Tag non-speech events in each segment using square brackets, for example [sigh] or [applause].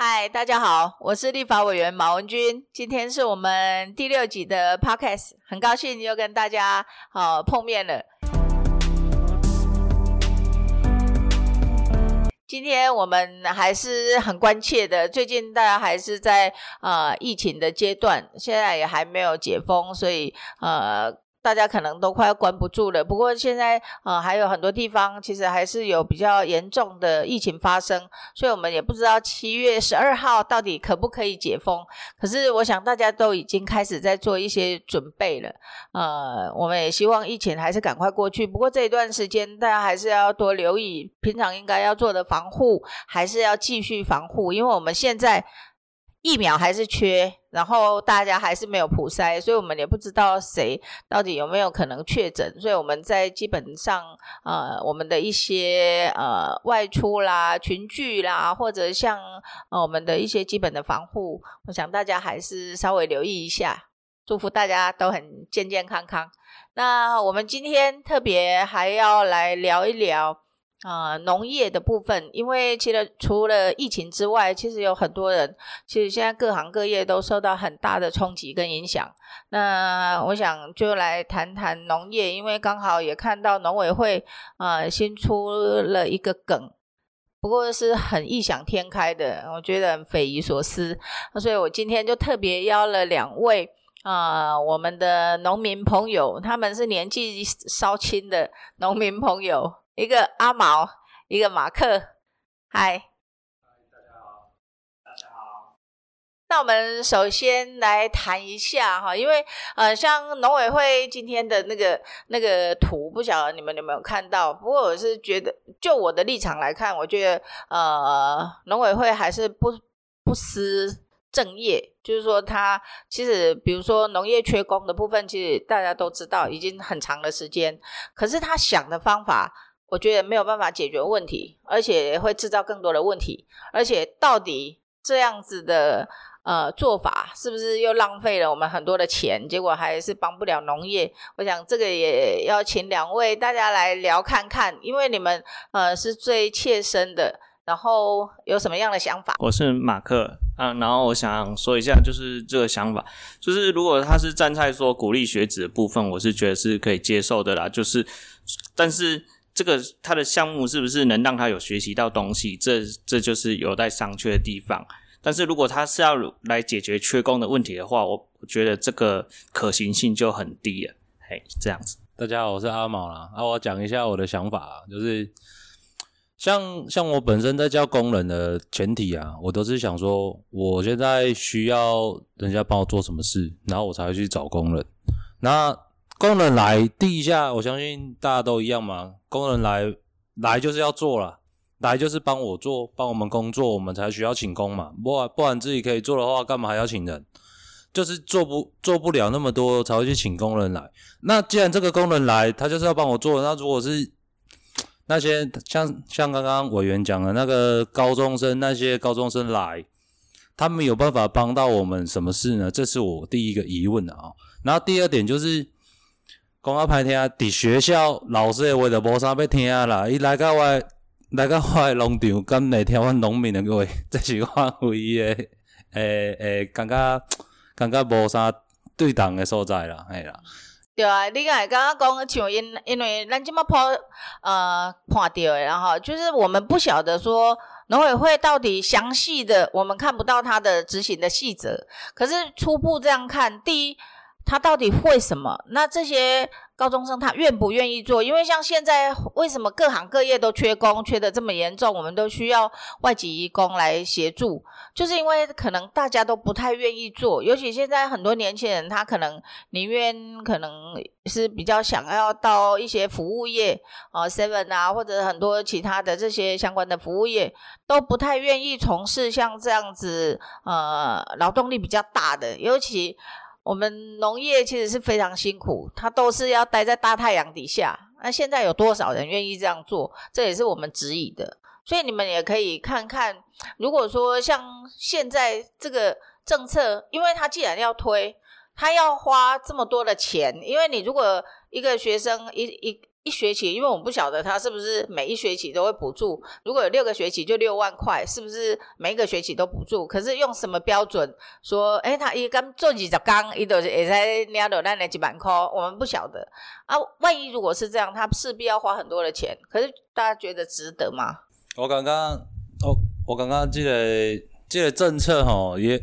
嗨，大家好，我是立法委员马文君。今天是我们第六集的 podcast，很高兴又跟大家呃碰面了。今天我们还是很关切的，最近大家还是在呃疫情的阶段，现在也还没有解封，所以呃。大家可能都快要关不住了，不过现在呃还有很多地方其实还是有比较严重的疫情发生，所以我们也不知道七月十二号到底可不可以解封。可是我想大家都已经开始在做一些准备了，呃，我们也希望疫情还是赶快过去。不过这一段时间大家还是要多留意平常应该要做的防护，还是要继续防护，因为我们现在。疫苗还是缺，然后大家还是没有普筛，所以我们也不知道谁到底有没有可能确诊。所以我们在基本上，呃，我们的一些呃外出啦、群聚啦，或者像呃我们的一些基本的防护，我想大家还是稍微留意一下。祝福大家都很健健康康。那我们今天特别还要来聊一聊。啊，农业的部分，因为其实除了疫情之外，其实有很多人，其实现在各行各业都受到很大的冲击跟影响。那我想就来谈谈农业，因为刚好也看到农委会啊新出了一个梗，不过是很异想天开的，我觉得匪夷所思。所以我今天就特别邀了两位啊，我们的农民朋友，他们是年纪稍轻的农民朋友。一个阿毛，一个马克，嗨，大家好，大家好。那我们首先来谈一下哈，因为呃，像农委会今天的那个那个图，不晓得你们有没有看到？不过我是觉得，就我的立场来看，我觉得呃，农委会还是不不思正业，就是说，他其实比如说农业缺工的部分，其实大家都知道，已经很长的时间，可是他想的方法。我觉得没有办法解决问题，而且会制造更多的问题。而且到底这样子的呃做法，是不是又浪费了我们很多的钱？结果还是帮不了农业。我想这个也要请两位大家来聊看看，因为你们呃是最切身的，然后有什么样的想法？我是马克啊，然后我想说一下，就是这个想法，就是如果他是站在说鼓励学子的部分，我是觉得是可以接受的啦。就是，但是。这个他的项目是不是能让他有学习到东西？这这就是有待商榷的地方。但是如果他是要来解决缺工的问题的话，我我觉得这个可行性就很低了。嘿，这样子。大家好，我是阿毛啦。啊，我讲一下我的想法啊，就是像像我本身在教工人的前提啊，我都是想说，我现在需要人家帮我做什么事，然后我才会去找工人。那工人来第一下，我相信大家都一样嘛。工人来来就是要做了，来就是帮我做，帮我们工作，我们才需要请工嘛。不然不然自己可以做的话，干嘛还要请人？就是做不做不了那么多，才会去请工人来。那既然这个工人来，他就是要帮我做。那如果是那些像像刚刚委员讲的那个高中生，那些高中生来，他们有办法帮到我们什么事呢？这是我第一个疑问啊。然后第二点就是。讲较歹听，伫学校老师的话就无啥要听啦。伊来到我来到我的农场，敢会听阮农民的话，这是我唯一的诶诶，感觉感觉无啥对等的所在啦，系啦。对啊，你刚刚刚讲像因因为咱即么破呃看到的，然后就是我们不晓得说农委会到底详细的，我们看不到它的执行的细则。可是初步这样看，第一。他到底会什么？那这些高中生他愿不愿意做？因为像现在为什么各行各业都缺工，缺的这么严重，我们都需要外籍义工来协助，就是因为可能大家都不太愿意做，尤其现在很多年轻人他可能宁愿可能是比较想要到一些服务业啊，seven 啊，或者很多其他的这些相关的服务业，都不太愿意从事像这样子呃劳动力比较大的，尤其。我们农业其实是非常辛苦，它都是要待在大太阳底下。那现在有多少人愿意这样做？这也是我们质疑的。所以你们也可以看看，如果说像现在这个政策，因为他既然要推，他要花这么多的钱，因为你如果一个学生一一一学期，因为我们不晓得他是不是每一学期都会补助。如果有六个学期就六万块，是不是每一个学期都补助？可是用什么标准说？哎，他一刚做几十缸，一都也才拿到那那几万块，我们不晓得啊。万一如果是这样，他势必要花很多的钱。可是大家觉得值得吗？我刚刚，哦，我刚刚记得这个政策哈，也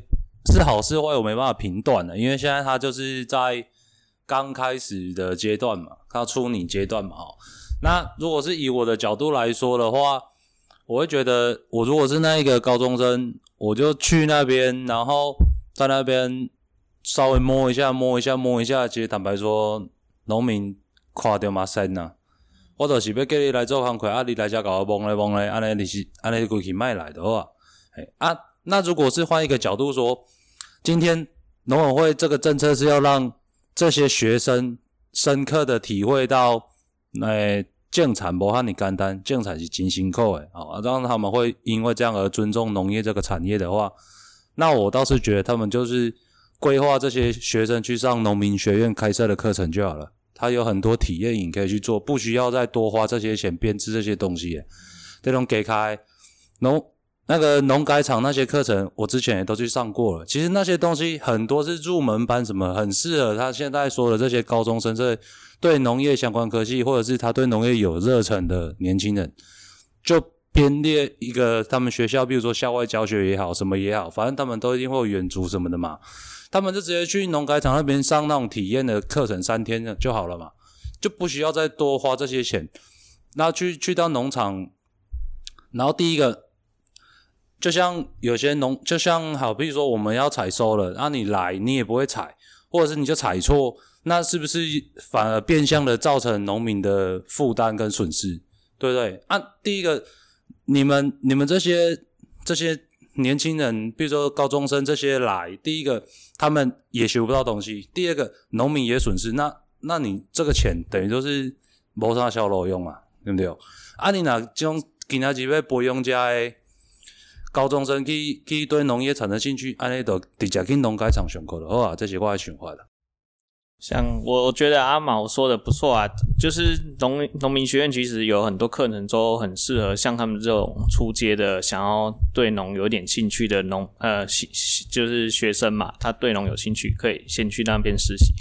是好是坏，我没办法评断的，因为现在他就是在。刚开始的阶段嘛，到初拟阶段嘛，哦，那如果是以我的角度来说的话，我会觉得，我如果是那一个高中生，我就去那边，然后在那边稍微摸一下，摸一下，摸一下。其实坦白说，农民看到嘛神呐，我就是要叫你来做工课，啊，你来遮搞我摸来摸来，安尼你是安尼过去卖来的话，哎啊，那如果是换一个角度说，今天农委会这个政策是要让这些学生深刻的体会到，诶，种产不和你干单，种产是真辛苦诶，啊，让他们会因为这样而尊重农业这个产业的话，那我倒是觉得他们就是规划这些学生去上农民学院开设的课程就好了，他有很多体验营可以去做，不需要再多花这些钱编织这些东西，这种给开农。那个农改场那些课程，我之前也都去上过了。其实那些东西很多是入门班，什么很适合他现在说的这些高中生，这对农业相关科技，或者是他对农业有热忱的年轻人，就编列一个他们学校，比如说校外教学也好，什么也好，反正他们都一定会有远足什么的嘛。他们就直接去农改场那边上那种体验的课程，三天就好了嘛，就不需要再多花这些钱。那去去到农场，然后第一个。就像有些农，就像好，比如说我们要采收了，那你来你也不会采，或者是你就采错，那是不是反而变相的造成农民的负担跟损失，对不对？啊，第一个，你们你们这些这些年轻人，比如说高中生这些来，第一个他们也学不到东西，第二个农民也损失，那那你这个钱等于就是谋啥小路用嘛，对不对？啊，你哪种今仔日要培养家诶？高中生去去对农业产生兴趣，安尼都直接去农改场上课了，好啊，这些我还循环了。像我觉得阿毛说的不错啊，就是农农民学院其实有很多课程都很适合像他们这种初阶的，想要对农有点兴趣的农呃，就是学生嘛，他对农有兴趣，可以先去那边实习。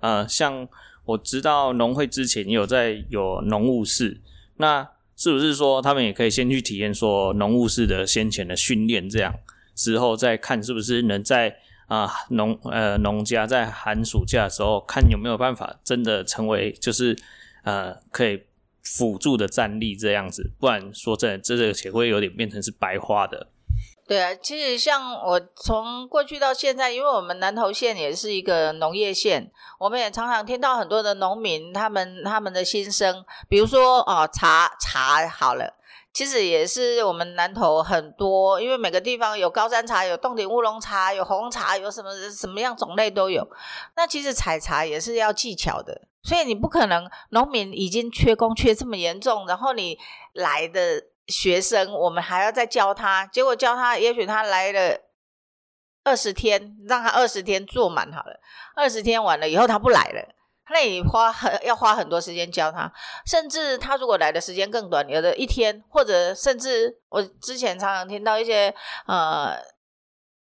呃，像我知道农会之前有在有农务室，那。是不是说他们也可以先去体验说农务式的先前的训练，这样之后再看是不是能在啊农呃农家在寒暑假的时候看有没有办法真的成为就是呃可以辅助的战力这样子，不然说真的这个钱会有点变成是白花的。对啊，其实像我从过去到现在，因为我们南投县也是一个农业县，我们也常常听到很多的农民他们他们的心声，比如说哦茶茶好了，其实也是我们南投很多，因为每个地方有高山茶、有洞顶乌龙茶、有红茶，有什么什么样种类都有。那其实采茶也是要技巧的，所以你不可能农民已经缺工缺这么严重，然后你来的。学生，我们还要再教他，结果教他，也许他来了二十天，让他二十天做满好了，二十天完了以后他不来了，那你花很要花很多时间教他，甚至他如果来的时间更短，有的一天，或者甚至我之前常常听到一些呃，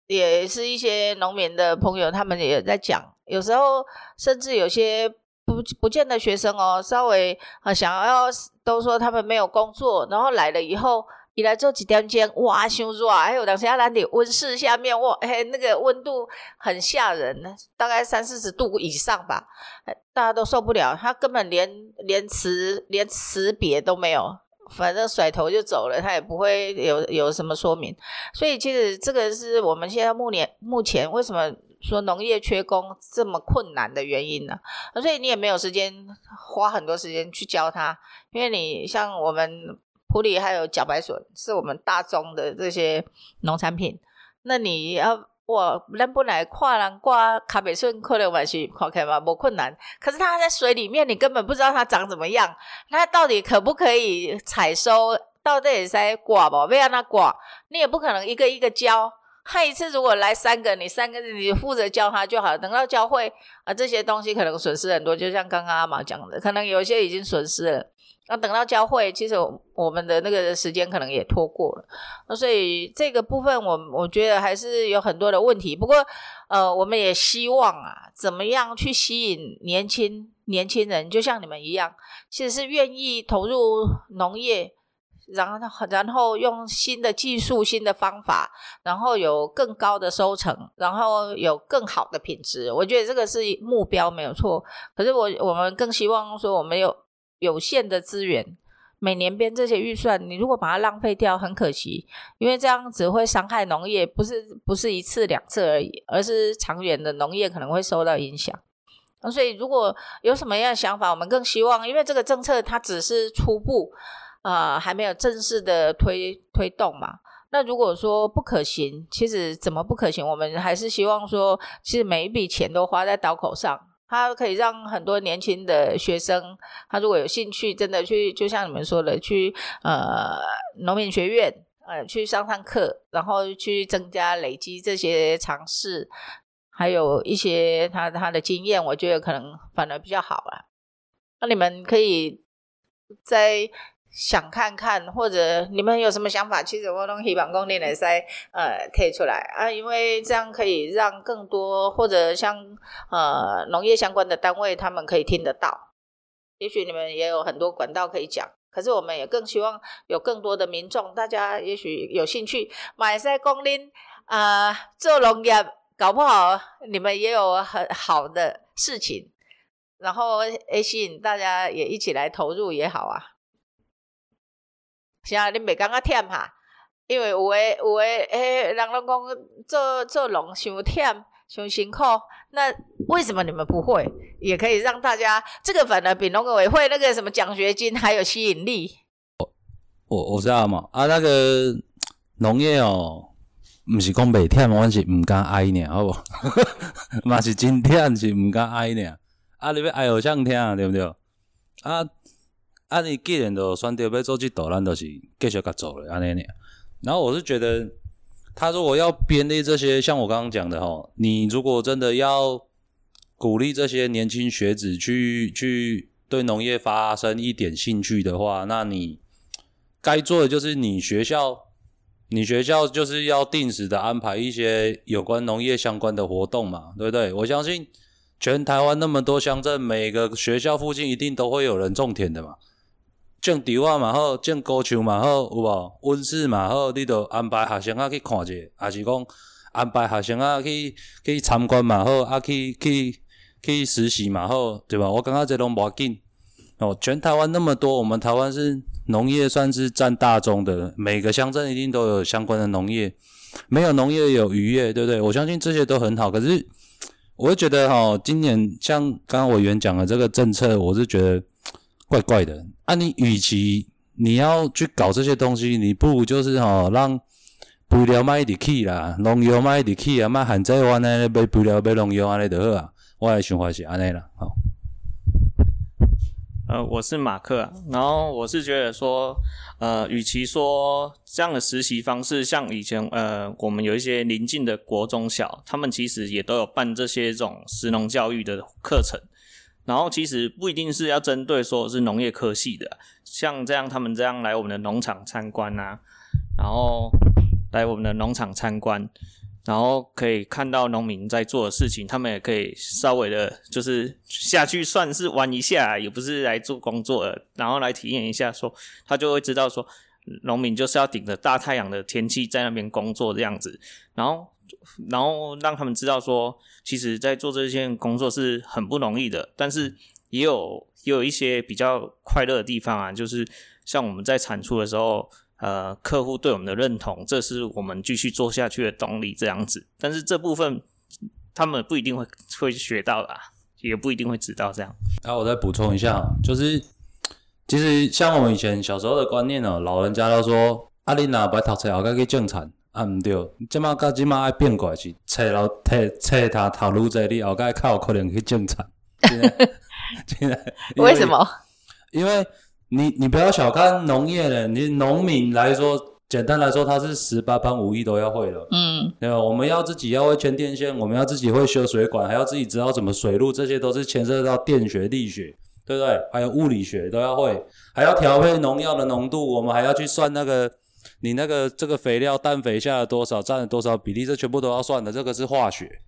也是一些农民的朋友，他们也在讲，有时候甚至有些。不不见得学生哦，稍微啊想要都说他们没有工作，然后来了以后，一来做几天间，哇，胸热，还有当时在那温室下面，哇，哎，那个温度很吓人，大概三四十度以上吧，大家都受不了，他根本连连辞连辞别都没有，反正甩头就走了，他也不会有有什么说明，所以其实这个是我们现在目前目前为什么。说农业缺工这么困难的原因呢？所以你也没有时间花很多时间去教他，因为你像我们普里还有茭白笋，是我们大宗的这些农产品。那你要我能不能跨栏挂卡北顺可能完是 OK 吗？不困难。可是它在水里面，你根本不知道它长怎么样，它到底可不可以采收？到底在挂不？为让它挂，你也不可能一个一个教。他一次如果来三个，你三个你负责教他就好。等到教会啊，这些东西可能损失很多，就像刚刚阿毛讲的，可能有些已经损失了。那等到教会，其实我们的那个时间可能也拖过了。那所以这个部分，我我觉得还是有很多的问题。不过，呃，我们也希望啊，怎么样去吸引年轻年轻人，就像你们一样，其实是愿意投入农业。然后，然后用新的技术、新的方法，然后有更高的收成，然后有更好的品质。我觉得这个是目标没有错。可是我我们更希望说，我们有有限的资源，每年编这些预算，你如果把它浪费掉，很可惜，因为这样只会伤害农业，不是不是一次两次而已，而是长远的农业可能会受到影响。所以，如果有什么样的想法，我们更希望，因为这个政策它只是初步。啊，还没有正式的推推动嘛？那如果说不可行，其实怎么不可行？我们还是希望说，其实每一笔钱都花在刀口上，它可以让很多年轻的学生，他如果有兴趣，真的去，就像你们说的，去呃农民学院，呃去上上课，然后去增加累积这些尝试，还有一些他他的经验，我觉得可能反而比较好啊。那你们可以在。想看看，或者你们有什么想法？其实我都希望公你来塞呃贴出来啊，因为这样可以让更多或者像呃农业相关的单位，他们可以听得到。也许你们也有很多管道可以讲，可是我们也更希望有更多的民众，大家也许有兴趣买塞公林啊做农业，搞不好你们也有很好的事情，然后也吸引大家也一起来投入也好啊。是啊你袂感觉忝哈？因为有诶有诶，诶，人拢讲做做农伤忝、伤辛苦。那为什么你们不会？也可以让大家这个反而比农委会那个什么奖学金还有吸引力。我我知道嘛，啊，那个农业哦，毋是讲袂忝，我是毋敢爱呢，好无？[laughs] 嘛是真忝，是毋敢爱呢。啊，你要爱好像听，对不对？啊。啊，你既然都选择要做这道，咱就是继续甲做了安尼呢。然后我是觉得，他如果要编列这些，像我刚刚讲的吼，你如果真的要鼓励这些年轻学子去去对农业发生一点兴趣的话，那你该做的就是你学校，你学校就是要定时的安排一些有关农业相关的活动嘛，对不对？我相信全台湾那么多乡镇，每个学校附近一定都会有人种田的嘛。种稻啊嘛好，种高树嘛好，有无？温室嘛好，你著安排学生啊去看者，还是讲安排学生啊去去参观嘛好，啊去去去实习嘛好，对吧？我感觉这拢无要紧。哦，全台湾那么多，我们台湾是农业算是占大宗的，每个乡镇一定都有相关的农业，没有农业有渔业，对不对？我相信这些都很好。可是，我会觉得哈，今年像刚刚委员讲的这个政策，我是觉得。怪怪的啊！你与其你要去搞这些东西，你不如就是吼让肥料卖得起啦，农药卖得起啊，卖限制湾呢买肥料买农药安尼就好啊。我的想法是安尼啦，好。呃，我是马克，然后我是觉得说，呃，与其说这样的实习方式，像以前呃，我们有一些邻近的国中小，他们其实也都有办这些种实农教育的课程。然后其实不一定是要针对说是农业科系的，像这样他们这样来我们的农场参观啊，然后来我们的农场参观，然后可以看到农民在做的事情，他们也可以稍微的，就是下去算是玩一下，也不是来做工作的，然后来体验一下，说他就会知道说农民就是要顶着大太阳的天气在那边工作这样子，然后。然后让他们知道说，其实，在做这件工作是很不容易的，但是也有也有一些比较快乐的地方啊，就是像我们在产出的时候，呃，客户对我们的认同，这是我们继续做下去的动力，这样子。但是这部分他们不一定会 [laughs] 会学到啦，也不一定会知道这样。然后我再补充一下，就是其实像我们以前小时候的观念哦，老人家都说，阿丽娜白读册后该去种田。啊，毋对，即马甲即马爱变过来是，册老册册他头愈济，你后盖较有可能去种田。[laughs] 真的？[laughs] 为什么？因为你你不要小看农业了，你农民来说，简单来说，他是十八般武艺都要会的。嗯对吧？我们要自己要会牵电线，我们要自己会修水管，还要自己知道怎么水路，这些都是牵涉到电学、力学，对不对？还有物理学都要会，还要调配农药的浓度，我们还要去算那个你那个这个肥料氮肥下了多少，占了多少比例，这全部都要算的，这个是化学，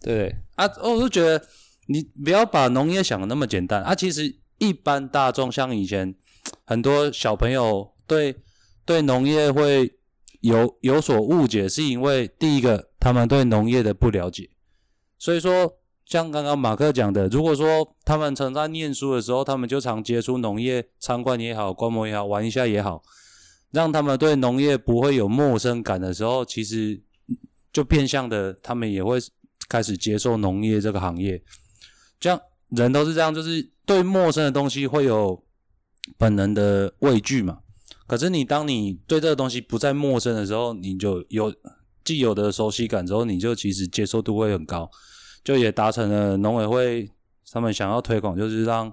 对？啊，我就觉得你不要把农业想的那么简单。啊，其实一般大众像以前很多小朋友对对农业会有有所误解，是因为第一个他们对农业的不了解，所以说像刚刚马克讲的，如果说他们曾在念书的时候，他们就常接触农业参观也好，观摩也好，玩一下也好，让他们对农业不会有陌生感的时候，其实就变相的他们也会开始接受农业这个行业。这样人都是这样，就是对陌生的东西会有本能的畏惧嘛。可是你当你对这个东西不再陌生的时候，你就有既有的熟悉感之后，你就其实接受度会很高，就也达成了农委会他们想要推广，就是让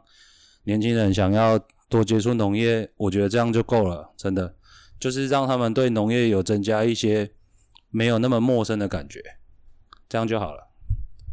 年轻人想要多接触农业，我觉得这样就够了，真的就是让他们对农业有增加一些没有那么陌生的感觉，这样就好了。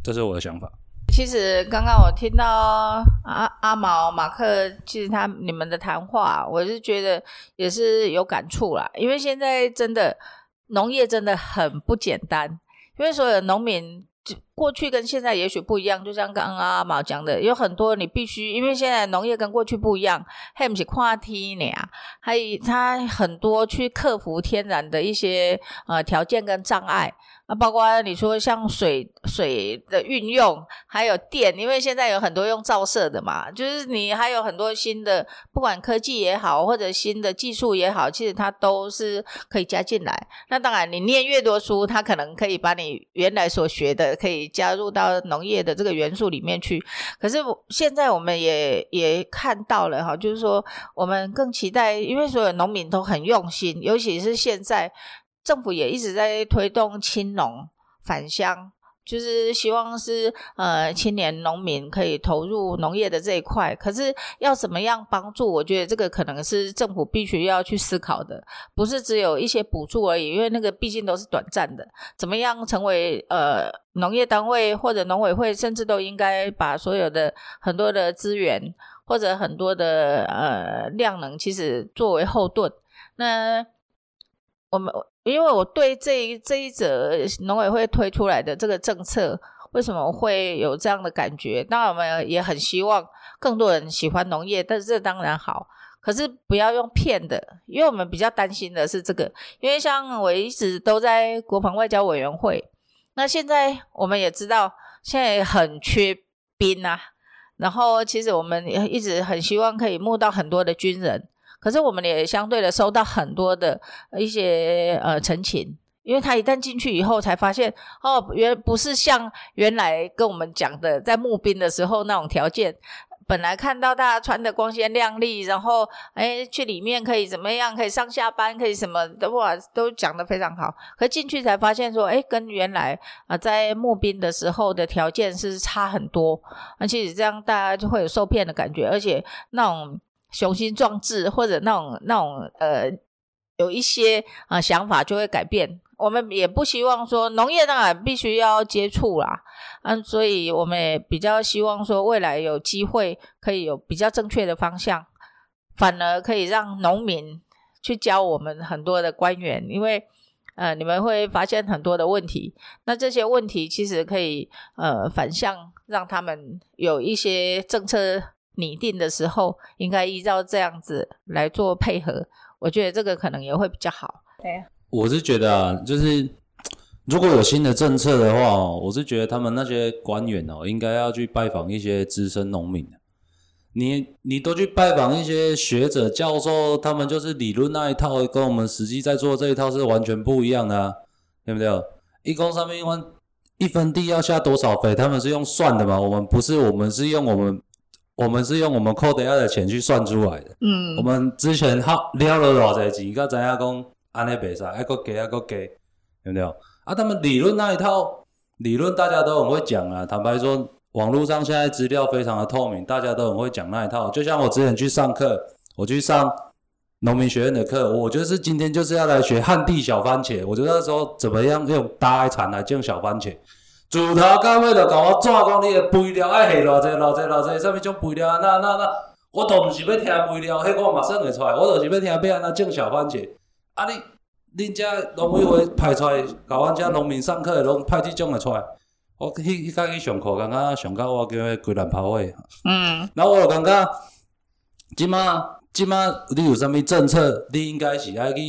这是我的想法。其实刚刚我听到阿阿毛、马克，其实他你们的谈话，我是觉得也是有感触啦。因为现在真的农业真的很不简单，因为所有农民就过去跟现在也许不一样，就像刚刚阿毛讲的，有很多你必须，因为现在农业跟过去不一样，还不是跨梯呢，还有它很多去克服天然的一些呃条件跟障碍。啊，包括你说像水水的运用，还有电，因为现在有很多用照射的嘛，就是你还有很多新的，不管科技也好，或者新的技术也好，其实它都是可以加进来。那当然，你念越多书，它可能可以把你原来所学的，可以加入到农业的这个元素里面去。可是现在我们也也看到了哈，就是说我们更期待，因为所有农民都很用心，尤其是现在。政府也一直在推动青农返乡，就是希望是呃青年农民可以投入农业的这一块。可是要怎么样帮助？我觉得这个可能是政府必须要去思考的，不是只有一些补助而已，因为那个毕竟都是短暂的。怎么样成为呃农业单位或者农委会，甚至都应该把所有的很多的资源或者很多的呃量能，其实作为后盾。那我们。因为我对这一这一则农委会推出来的这个政策，为什么会有这样的感觉？那，我们也很希望更多人喜欢农业，但是这当然好，可是不要用骗的，因为我们比较担心的是这个。因为像我一直都在国防外交委员会，那现在我们也知道，现在很缺兵啊，然后其实我们一直很希望可以募到很多的军人。可是我们也相对的收到很多的一些呃陈情，因为他一旦进去以后，才发现哦，原不是像原来跟我们讲的在募兵的时候那种条件。本来看到大家穿的光鲜亮丽，然后哎去里面可以怎么样，可以上下班，可以什么的哇，都讲得非常好。可进去才发现说，哎，跟原来啊在募兵的时候的条件是差很多，而且这样大家就会有受骗的感觉，而且那种。雄心壮志或者那种那种呃，有一些啊想法就会改变。我们也不希望说农业当然必须要接触啦，嗯，所以我们也比较希望说未来有机会可以有比较正确的方向，反而可以让农民去教我们很多的官员，因为呃你们会发现很多的问题，那这些问题其实可以呃反向让他们有一些政策。拟定的时候，应该依照这样子来做配合，我觉得这个可能也会比较好。对，我是觉得啊，就是如果有新的政策的话哦，我是觉得他们那些官员哦，应该要去拜访一些资深农民。你你都去拜访一些学者教授，他们就是理论那一套，跟我们实际在做这一套是完全不一样的，啊对不对？一公上面一分一分地要下多少肥，他们是用算的嘛？我们不是，我们是用我们。我们是用我们扣的要的钱去算出来的。嗯，我们之前好了了多少钱，个知影讲安尼比赛，还个给还个给，有没有？啊，他们理论那一套理论大家都很会讲啊。坦白说，网络上现在资料非常的透明，大家都很会讲那一套。就像我之前去上课，我去上农民学院的课，我就是今天就是要来学旱地小番茄。我就那时候怎么样用大铲来种小番茄，自头到尾就甲我怎讲你的肥料爱下偌济偌济偌济，啥物种肥料啊？那那那，我都毋是要听肥料，迄我嘛算会出来，我就是要听要安怎种小番茄。啊你，恁遮农委会派出来，甲阮遮农民上课的拢派即种的出来。我迄迄间去上课，感觉上到我叫迄规烂跑位。嗯，然后我就感觉，即马即马你有啥物政策，你应该是爱去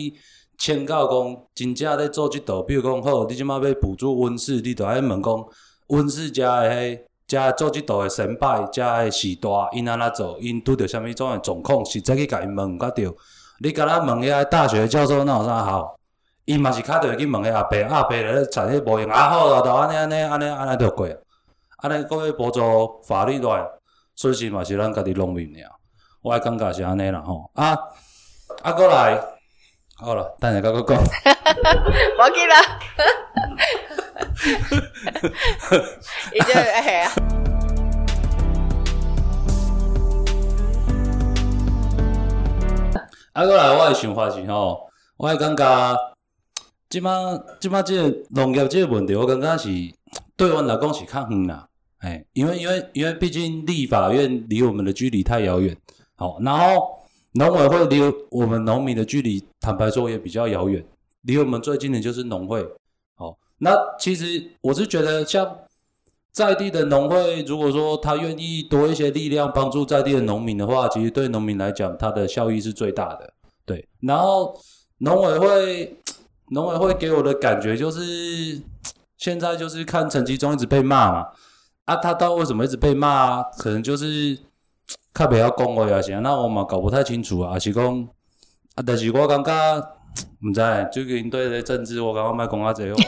请教讲，真正咧做即道，比如讲好，你即马要补助温室，你着爱问讲，温室遮的迄遮做即道的成败，遮的时代，因安怎做，因拄着啥物种的状况，实际去甲因问甲着。你敢若问遐大学教授，哪有啥好？伊嘛是卡着会去问迄阿伯，阿伯咧产迄无用，啊好啊，着安尼安尼安尼安尼着过，安尼各位补助法律来，损失嘛是咱家己农民尔。我爱感觉是安尼啦吼，啊啊过来，好了，等下甲我讲，[laughs] 无记啦，[laughs] 伊就哎呀，啊过来，我的想法是吼，我爱感觉，即马即马即个农业即个问题，我感觉是对阮来讲是较远啦，哎，因为因为因为毕竟立法院离我们的距离太遥远，好，然后农委会离我们农民的距离，坦白说也比较遥远，离我们最近的就是农会，好，那其实我是觉得像。在地的农会，如果说他愿意多一些力量帮助在地的农民的话，其实对农民来讲，它的效益是最大的。对，然后农委会，[tsk] 农委会给我的感觉就是，[tsk] 现在就是看陈其中一直被骂嘛，啊，他到底为什么一直被骂？可能就是较不要讲话啊，是那我嘛搞不太清楚啊，是讲啊，但是我感觉，[tsk] 唔知道，就跟对的政治，我感觉卖讲啊这样。[laughs]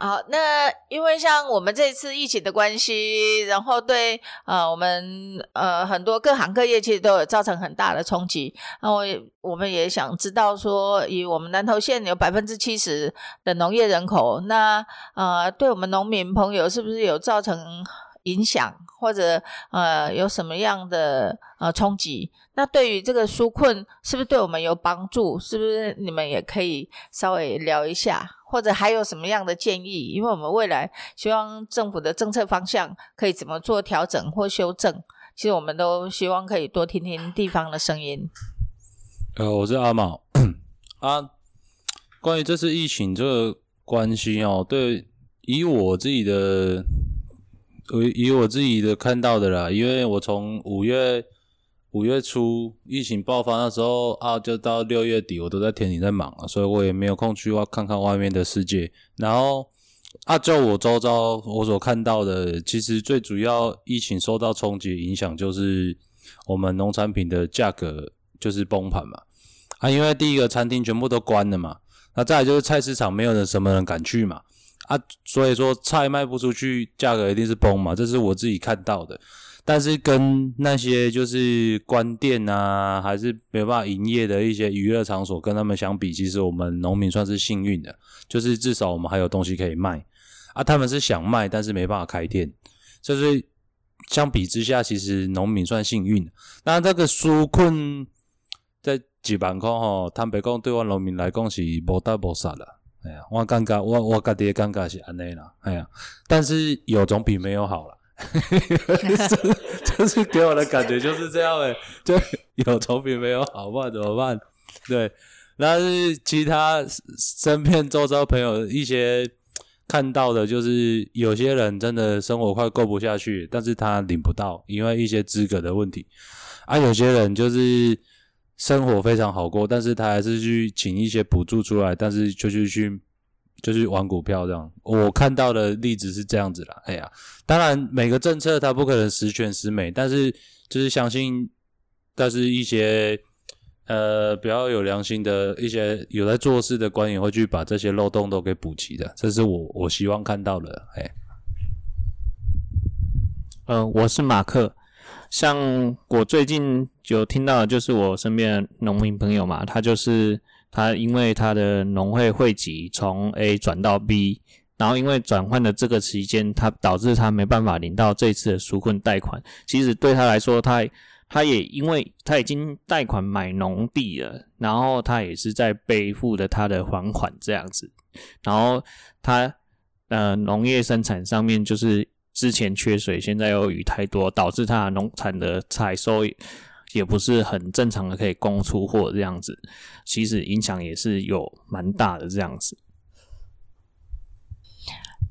好，那因为像我们这次疫情的关系，然后对呃我们呃很多各行各业其实都有造成很大的冲击。那我也我们也想知道说，以我们南投县有百分之七十的农业人口，那呃对我们农民朋友是不是有造成影响，或者呃有什么样的呃冲击？那对于这个纾困，是不是对我们有帮助？是不是你们也可以稍微聊一下？或者还有什么样的建议？因为我们未来希望政府的政策方向可以怎么做调整或修正，其实我们都希望可以多听听地方的声音。呃，我是阿毛啊。关于这次疫情这个关系哦，对，以我自己的，以以我自己的看到的啦，因为我从五月五月初疫情爆发那时候啊，就到六月底，我都在田里在忙啊，所以我也没有空去外看看外面的世界。然后啊，就我周遭我所看到的，其实最主要疫情受到冲击影响，就是我们农产品的价格就是崩盘嘛。啊，因为第一个餐厅全部都关了嘛，那再来就是菜市场没有人什么人敢去嘛，啊，所以说菜卖不出去，价格一定是崩嘛，这是我自己看到的。但是跟那些就是关店啊，还是没办法营业的一些娱乐场所，跟他们相比，其实我们农民算是幸运的，就是至少我们还有东西可以卖啊。他们是想卖，但是没办法开店，就是相比之下，其实农民算幸运。那这个纾困在几万块吼，坦白讲，对我农民来讲是无得无杀啦。哎呀，我感觉我我家己的感觉是安尼啦。哎呀，但是有总比没有好啦。[laughs] 就就是给我的感觉就是这样诶，就有总比没有好，不然怎么办？对，那是其他身边周遭朋友一些看到的，就是有些人真的生活快过不下去，但是他领不到，因为一些资格的问题啊。有些人就是生活非常好过，但是他还是去请一些补助出来，但是就去去。就是玩股票这样，我看到的例子是这样子啦。哎呀，当然每个政策它不可能十全十美，但是就是相信，但是一些呃比较有良心的一些有在做事的官员会去把这些漏洞都给补齐的，这是我我希望看到的。哎，嗯，我是马克。像我最近有听到就是我身边的农民朋友嘛，他就是他因为他的农会汇集从 A 转到 B，然后因为转换的这个期间，他导致他没办法领到这次的纾困贷款。其实对他来说，他他也因为他已经贷款买农地了，然后他也是在背负着他的还款这样子，然后他呃农业生产上面就是之前缺水，现在又雨太多，导致它农产的采收也不是很正常的可以供出货这样子，其实影响也是有蛮大的这样子。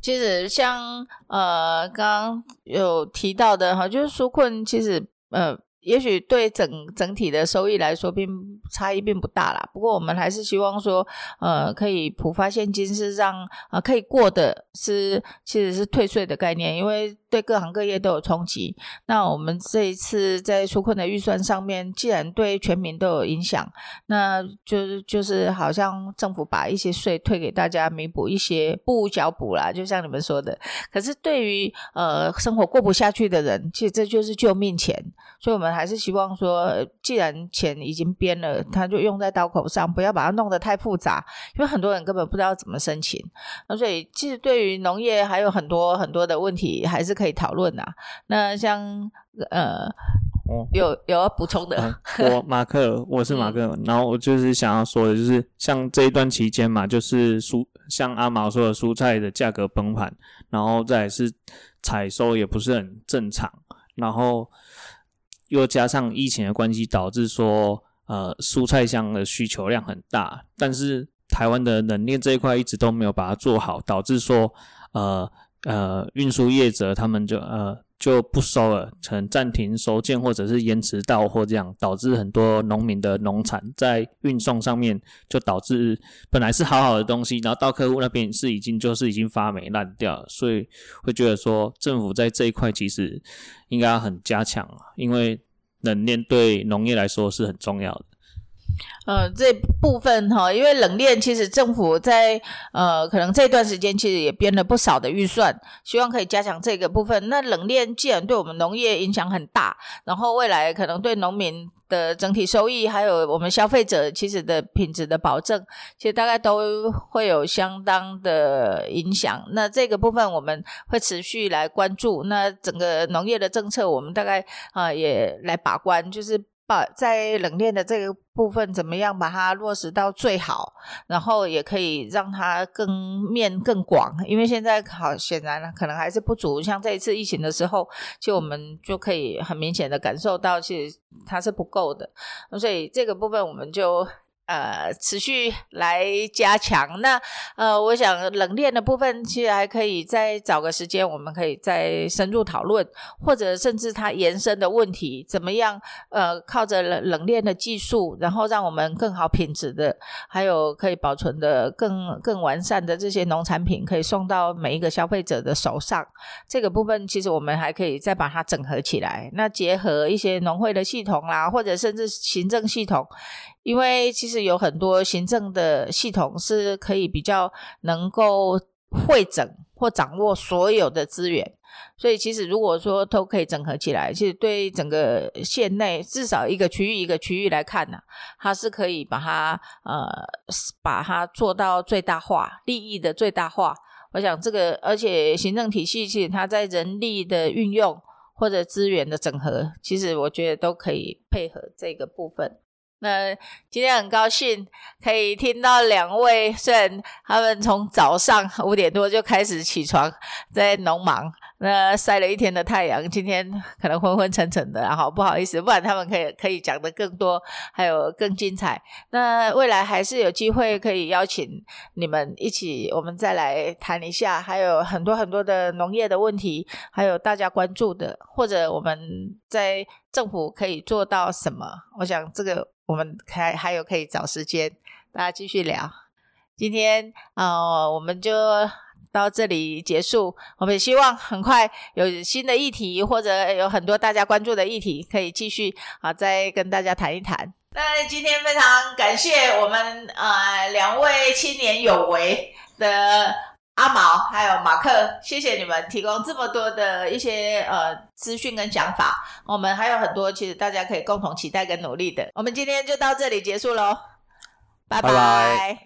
其实像呃刚刚有提到的哈，就是纾困其实呃。也许对整整体的收益来说，并差异并不大啦。不过我们还是希望说，呃，可以普发现金，是让呃可以过的是其实是退税的概念，因为对各行各业都有冲击。那我们这一次在纾困的预算上面，既然对全民都有影响，那就是就是好像政府把一些税退给大家，弥补一些不无小补啦。就像你们说的，可是对于呃生活过不下去的人，其实这就是救命钱，所以我们。还是希望说，既然钱已经编了，他就用在刀口上，不要把它弄得太复杂，因为很多人根本不知道怎么申请。那所以，其实对于农业还有很多很多的问题，还是可以讨论的。那像呃，有有要补充的，我马克，我是 [laughs] 马克，然后我就是想要说的，就是像这一段期间嘛，就是蔬像阿毛说的，蔬菜的价格崩盘，然后再是采收也不是很正常，然后。又加上疫情的关系，导致说，呃，蔬菜箱的需求量很大，但是台湾的冷链这一块一直都没有把它做好，导致说，呃呃，运输业者他们就呃就不收了，可能暂停收件或者是延迟到货，这样导致很多农民的农产在运送上面就导致本来是好好的东西，然后到客户那边是已经就是已经发霉烂掉，所以会觉得说政府在这一块其实。应该很加强因为冷链对农业来说是很重要的。呃，这部分哈，因为冷链其实政府在呃，可能这段时间其实也编了不少的预算，希望可以加强这个部分。那冷链既然对我们农业影响很大，然后未来可能对农民的整体收益，还有我们消费者其实的品质的保证，其实大概都会有相当的影响。那这个部分我们会持续来关注。那整个农业的政策，我们大概啊也来把关，就是。把在冷链的这个部分怎么样把它落实到最好，然后也可以让它更面更广，因为现在好显然可能还是不足。像这一次疫情的时候，其实我们就可以很明显的感受到，其实它是不够的，所以这个部分我们就。呃，持续来加强。那呃，我想冷链的部分其实还可以再找个时间，我们可以再深入讨论，或者甚至它延伸的问题怎么样？呃，靠着冷冷链的技术，然后让我们更好品质的，还有可以保存的更更完善的这些农产品，可以送到每一个消费者的手上。这个部分其实我们还可以再把它整合起来。那结合一些农会的系统啦，或者甚至行政系统。因为其实有很多行政的系统是可以比较能够会整或掌握所有的资源，所以其实如果说都可以整合起来，其实对整个县内至少一个区域一个区域来看呢，它是可以把它呃把它做到最大化利益的最大化。我想这个，而且行政体系其实它在人力的运用或者资源的整合，其实我觉得都可以配合这个部分。那今天很高兴可以听到两位，虽然他们从早上五点多就开始起床在农忙，那晒了一天的太阳，今天可能昏昏沉沉的，然后不好意思，不然他们可以可以讲的更多，还有更精彩。那未来还是有机会可以邀请你们一起，我们再来谈一下，还有很多很多的农业的问题，还有大家关注的，或者我们在政府可以做到什么？我想这个。我们还还有可以找时间，大家继续聊。今天啊，我们就到这里结束。我们希望很快有新的议题，或者有很多大家关注的议题，可以继续啊，再跟大家谈一谈。那今天非常感谢我们呃两位青年有为的。阿毛还有马克，谢谢你们提供这么多的一些呃资讯跟想法，我们还有很多其实大家可以共同期待跟努力的。我们今天就到这里结束喽，拜拜。